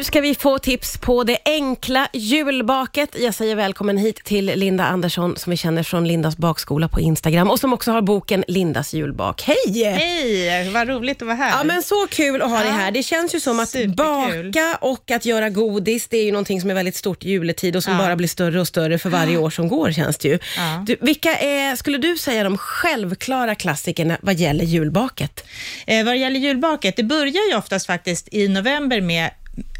Nu ska vi få tips på det enkla julbaket. Jag säger välkommen hit till Linda Andersson som vi känner från Lindas bakskola på Instagram och som också har boken Lindas julbak. Hej! Hej, vad roligt att vara här. Ja, men så kul att ha dig här. Det känns ju som att superkul. baka och att göra godis, det är ju någonting som är väldigt stort i juletid och som Ja. bara blir större och större för varje år som går känns det ju. Ja. Du, vilka är, skulle du säga, de självklara klassikerna vad gäller julbaket? Eh, vad det gäller julbaket, det börjar ju oftast faktiskt i november med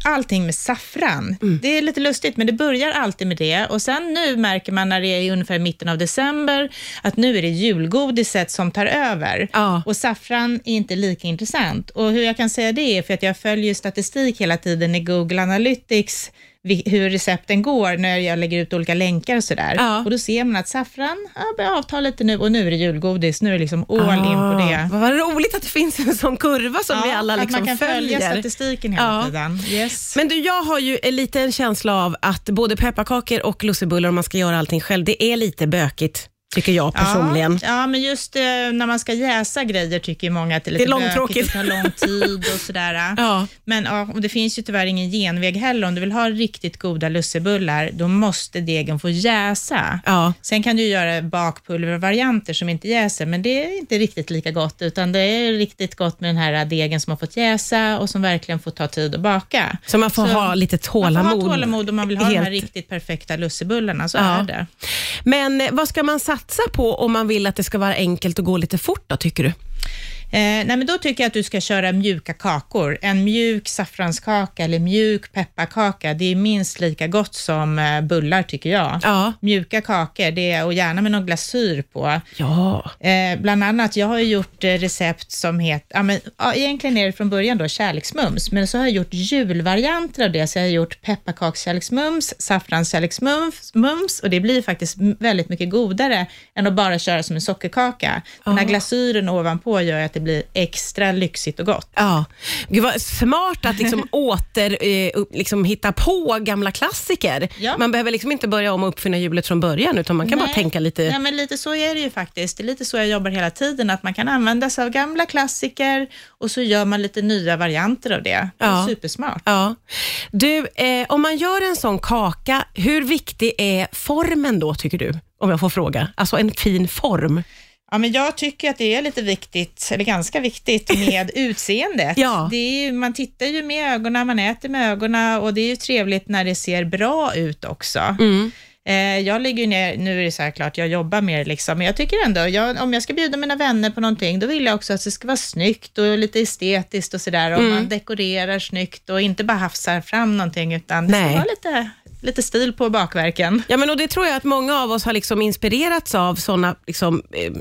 allting med saffran. Mm. Det är lite lustigt, men det börjar alltid med det. Och sen nu märker man när det är ungefär mitten av december, att nu är det julgodiset som tar över. Ja. Och saffran är inte lika intressant. Och hur jag kan säga det är för att jag följer statistik hela tiden i Google Analytics, hur recepten går när jag lägger ut olika länkar och sådär. Ja. Och då ser man att saffran ja, börjar avta lite nu och nu är det julgodis. Nu är det liksom all in på det. Ah, Vad roligt att det finns en sån kurva som vi alla liksom att man kan följer. följa statistiken hela Ja. tiden. Yes. Men du, jag har ju en liten känsla av att både pepparkakor och lussebullar, om man ska göra allting själv, det är lite bökigt, tycker jag personligen. Ja, ja, men just eh, när man ska jäsa grejer tycker många att det är lite Det är långtråkigt. och tar lång tid och sådär. Ja. Men ja, och det finns ju tyvärr ingen genväg heller. Om du vill ha riktigt goda lussebullar, då måste degen få jäsa. Ja. Sen kan du göra bakpulvervarianter som inte jäser, men det är inte riktigt lika gott, utan det är riktigt gott med den här degen som har fått jäsa och som verkligen får ta tid att baka. Så man får Så ha lite Man får tålamod. ha tålamod om man vill ha de här Helt. riktigt perfekta lussebullarna, så Ja. är det. Men vad ska man satsa på om man vill att det ska vara enkelt och gå lite fort då, tycker du? Eh, nej, men då tycker jag att du ska köra mjuka kakor. En mjuk saffranskaka eller mjuk pepparkaka, det är minst lika gott som eh, bullar tycker jag. Ja. Mjuka kakor, det är, och gärna med någon glasyr på. Ja. Eh, bland annat, jag har gjort eh, recept som heter, ja, men, ja, egentligen är det från början då kärleksmums, men så har jag gjort julvarianter av det, så jag har gjort pepparkakskärleksmums, saffranskärleksmums mums, och det blir faktiskt väldigt mycket godare än att bara köra som en sockerkaka. Den här glasyren ovanpå gör att det blir extra lyxigt och gott. Ja. Gud vad smart att liksom åter eh, upp, liksom hitta på gamla klassiker. Ja. Man behöver liksom inte börja om och uppfinna hjulet från början, utan man kan bara Nej. tänka lite... Ja, men lite så är det ju faktiskt. Det är lite så jag jobbar hela tiden, att man kan använda sig av gamla klassiker och så gör man lite nya varianter av det. Det är Ja. supersmart. Ja. Du, eh, om man gör en sån kaka, hur viktig är formen då, tycker du? Om jag får fråga. Alltså en fin form. Ja, men jag tycker att det är lite viktigt, eller ganska viktigt, med utseendet. Ja. Det är ju, man tittar ju med ögonen, man äter med ögonen och det är ju trevligt när det ser bra ut också. Mm. Eh, jag lägger ju ner, nu är det så här klart, jag jobbar mer liksom, men jag tycker ändå, jag, om jag ska bjuda mina vänner på någonting, då vill jag också att det ska vara snyggt och lite estetiskt och sådär, och Mm. man dekorerar snyggt och inte bara hafsar fram någonting, utan det ska vara lite, lite stil på bakverken. Ja, men och det tror jag att många av oss har liksom inspirerats av såna liksom, eh,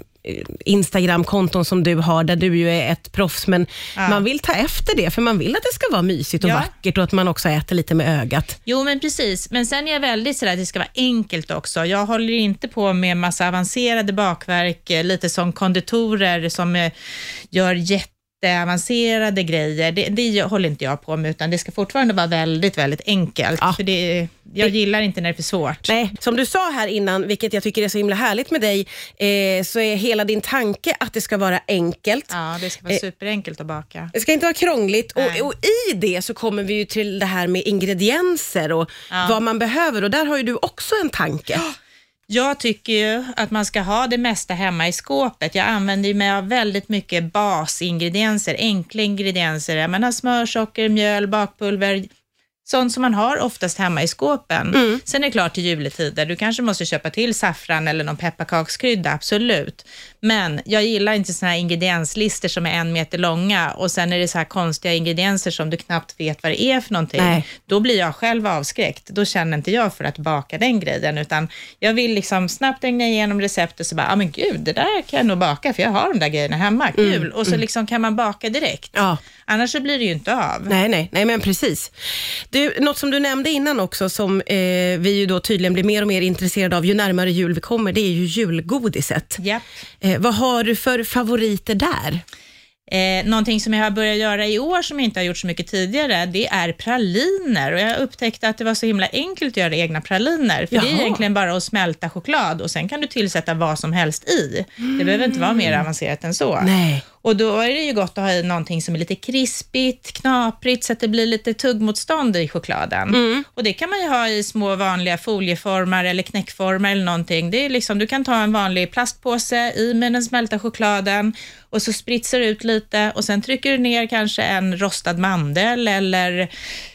Instagram-konton som du har, där du ju är ett proffs, men Ja. man vill ta efter det, för man vill att det ska vara mysigt och Ja. vackert och att man också äter lite med ögat. Jo, men precis. Men sen är jag väldigt sådär att det ska vara enkelt också. Jag håller inte på med massa avancerade bakverk, eh, lite som konditorer som eh, gör jätteavancerade grejer. Det, det håller inte jag på med, utan det ska fortfarande vara väldigt, väldigt enkelt. Ja. För det, jag gillar inte när det är för svårt. Nej, som du sa här innan, vilket jag tycker är så himla härligt med dig, eh, så är hela din tanke att det ska vara enkelt. Ja, det ska vara Eh, superenkelt att baka. Det ska inte vara krångligt och, och i det så kommer vi ju till det här med ingredienser och Ja. vad man behöver och där har ju du också en tanke. Jag tycker ju att man ska ha det mesta hemma i skåpet. Jag använder ju mig av väldigt mycket basingredienser, enkla ingredienser. Jag menar smör, socker, mjöl, bakpulver, sånt som man har oftast hemma i skåpen. Mm. Sen är det klart till juletider, du kanske måste köpa till saffran eller någon pepparkakskrydda, absolut. Men jag gillar inte såna här ingredienslistor som är en meter långa och sen är det så här konstiga ingredienser som du knappt vet vad det är för någonting. Nej. Då blir jag själv avskräckt. Då känner inte jag för att baka den grejen, utan jag vill liksom snabbt ägna igenom receptet och så bara, ja ah, men gud, det där kan jag nog baka, för jag har de där grejerna hemma, kul. och så liksom kan man baka direkt. Ja. Annars så blir det ju inte av. Nej, nej, nej, men precis. Du, något som du nämnde innan också, som eh, vi ju då tydligen blir mer och mer intresserade av ju närmare jul vi kommer, det är ju julgodiset. Japp. Eh, vad har du för favoriter där? Eh, någonting som jag har börjat göra i år som jag inte har gjort så mycket tidigare, det är praliner. Och jag upptäckte att det var så himla enkelt att göra egna praliner. För det är Jaha. egentligen bara att smälta choklad och sen kan du tillsätta vad som helst i. Det behöver inte vara mer avancerat än så. Nej. Och då är det ju gott att ha i någonting som är lite krispigt, knaprigt, så att det blir lite tuggmotstånd i chokladen. Mm. Och det kan man ju ha i små vanliga folieformar eller knäckformar eller någonting. Det är liksom, du kan ta en vanlig plastpåse, i med den smälta chokladen och så spritsar du ut lite och sen trycker du ner kanske en rostad mandel eller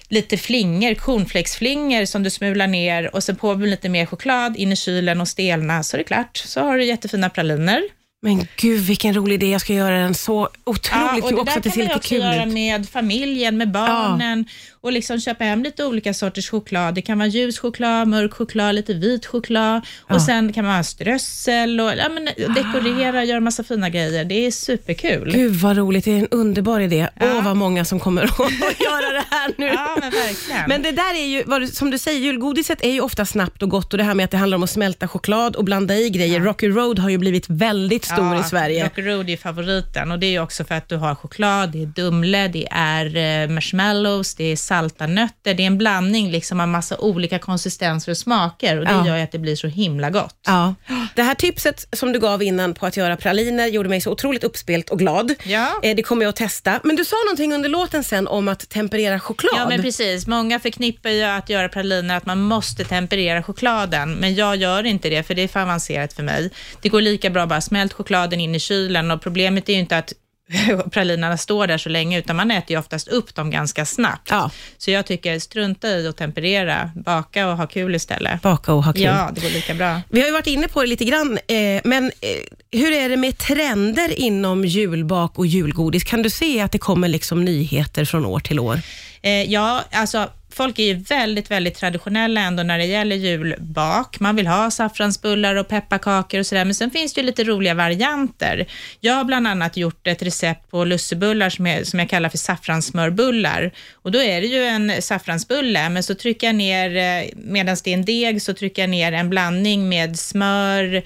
lite flingor, cornflakesflingor som du smular ner och sen på med lite mer choklad in i kylen och stelna så är det klart. Så har du jättefina praliner. Men gud vilken rolig idé, jag ska göra den så otroligt. Ja, och det också där att det kan ser man ju lite också kul göra ut. med familjen, med barnen och liksom köpa hem lite olika sorters choklad. Det kan vara ljus choklad, mörk choklad, lite vit choklad och sen kan man ha strössel och ja, men, dekorera, göra massa fina grejer. Det är superkul. Gud vad roligt, det är en underbar idé. Åh Ja. vad många som kommer att göra det här nu. Ja, men verkligen. Men det där är ju, som du säger, julgodiset är ju ofta snabbt och gott och det här med att det handlar om att smälta choklad och blanda i grejer. Rocky Road har ju blivit väldigt stor i Sverige. Rocky Road är favoriten och det är ju också för att du har choklad, det är Dumle, det är eh, marshmallows, det är salta nötter. Det är en blandning liksom av massa olika konsistenser och smaker och det Ja. gör att det blir så himla gott. Ja. Det här tipset som du gav innan på att göra praliner gjorde mig så otroligt uppspelt och glad. Ja. Eh, Det kommer jag att testa. Men du sa någonting under låten sen om att temperera choklad. Ja, men precis. Många förknippar ju att göra praliner att man måste temperera chokladen, men jag gör inte det, för det är för avancerat för mig. Det går lika bra bara smält chokladen in i kylen och problemet är ju inte att pralinerna står där så länge, utan man äter ju oftast upp dem ganska snabbt. Ja. Så jag tycker strunta i att temperera, baka och ha kul istället. Baka och ha kul. Ja, det går lika bra. Vi har ju varit inne på det lite grann, eh, men eh, hur är det med trender inom julbak och julgodis? Kan du se att det kommer liksom nyheter från år till år? Eh, ja, alltså folk är ju väldigt, väldigt traditionella ändå när det gäller julbak. Man vill ha saffransbullar och pepparkakor och sådär, men sen finns det ju lite roliga varianter. Jag har bland annat gjort ett recept på lussebullar som, jag, som jag kallar för saffranssmörbullar. Och då är det ju en saffransbulle, men så trycker jag ner, eh, medan det är en deg, så trycker jag ner en blandning med smör,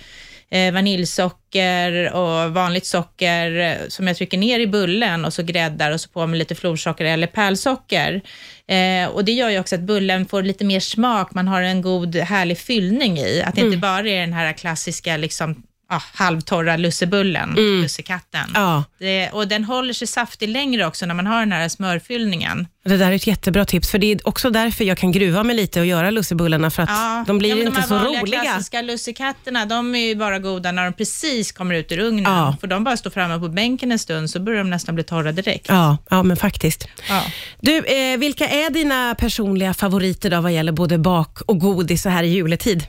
eh, vaniljsocker och vanligt socker eh, som jag trycker ner i bullen och så gräddar och så på med lite florsocker eller pärlsocker. Eh, och det gör ju också att bullen får lite mer smak, man har en god härlig fyllning i. Att det inte bara är den här klassiska liksom, ah, halvtorra lussebullen, lussekatten. Ja, Det, och den håller sig saftig längre också när man har den här smörfyllningen. det där är ett jättebra tips, för det är också därför jag kan gruva mig lite och göra lussebullarna, för att de blir ja, inte de så roliga. klassiska lussekatterna, de är ju bara goda när de precis kommer ut ur ugnen. Ja. Får de bara stå framme på bänken en stund så börjar de nästan bli torra direkt. Ja, ja, men faktiskt. Ja. Du, eh, vilka är dina personliga favoriter då vad gäller både bak och godis så här i juletid?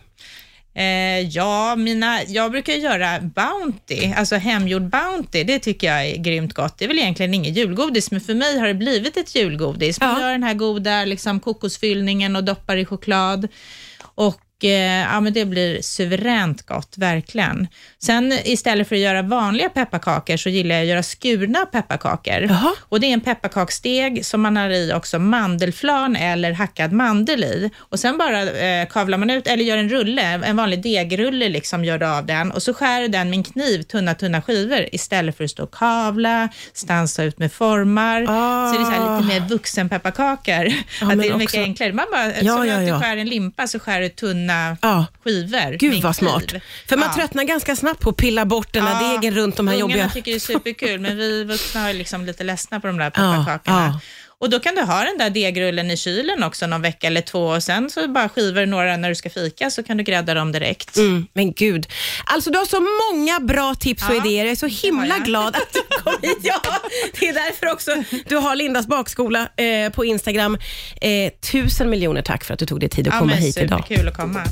Eh, ja, mina, jag brukar göra Bounty, alltså hemgjord Bounty. Det tycker jag är grymt gott. Det är väl egentligen inget julgodis, men för mig har det blivit ett julgodis. Man Ja. gör den här goda liksom, kokosfyllningen och doppar i choklad. Och ja, men det blir suveränt gott, verkligen. Sen istället för att göra vanliga pepparkakor så gillar jag att göra skurna pepparkakor. Jaha. Och det är en pepparkaksdeg som man har i också mandelflarn eller hackad mandel i. Och sen bara eh, kavlar man ut, eller gör en rulle, en vanlig degrulle liksom, gör du av den. Och så skär du den med en kniv, tunna, tunna skivor, istället för att stå och kavla, stansa ut med formar. Ah. Så det är så här lite mer vuxenpepparkakor. att men det är mycket också- enklare. Man bara, Ja, som ja, att ja. du skär en limpa, så skär du tunna Ja. skivor. Gud vad smart. För man Ja. tröttnar ganska snabbt på att pilla bort den här degen runt de här Ungarna jobbiga... tycker det är superkul, men vi vuxna är liksom lite ledsna på de där Ja, pepparkakorna. ja. Och då kan du ha den där degrullen i kylen också någon vecka eller två och sen så bara skivar du några när du ska fika så kan du grädda dem direkt. Mm, men gud. Alltså du har så många bra tips och Ja, idéer. Jag är så himla glad att du kom hit. Ja, det är därför också du har Lindas bakskola eh, på Instagram. Eh, tusen miljoner tack för att du tog dig tid att komma hit idag. superkul att komma.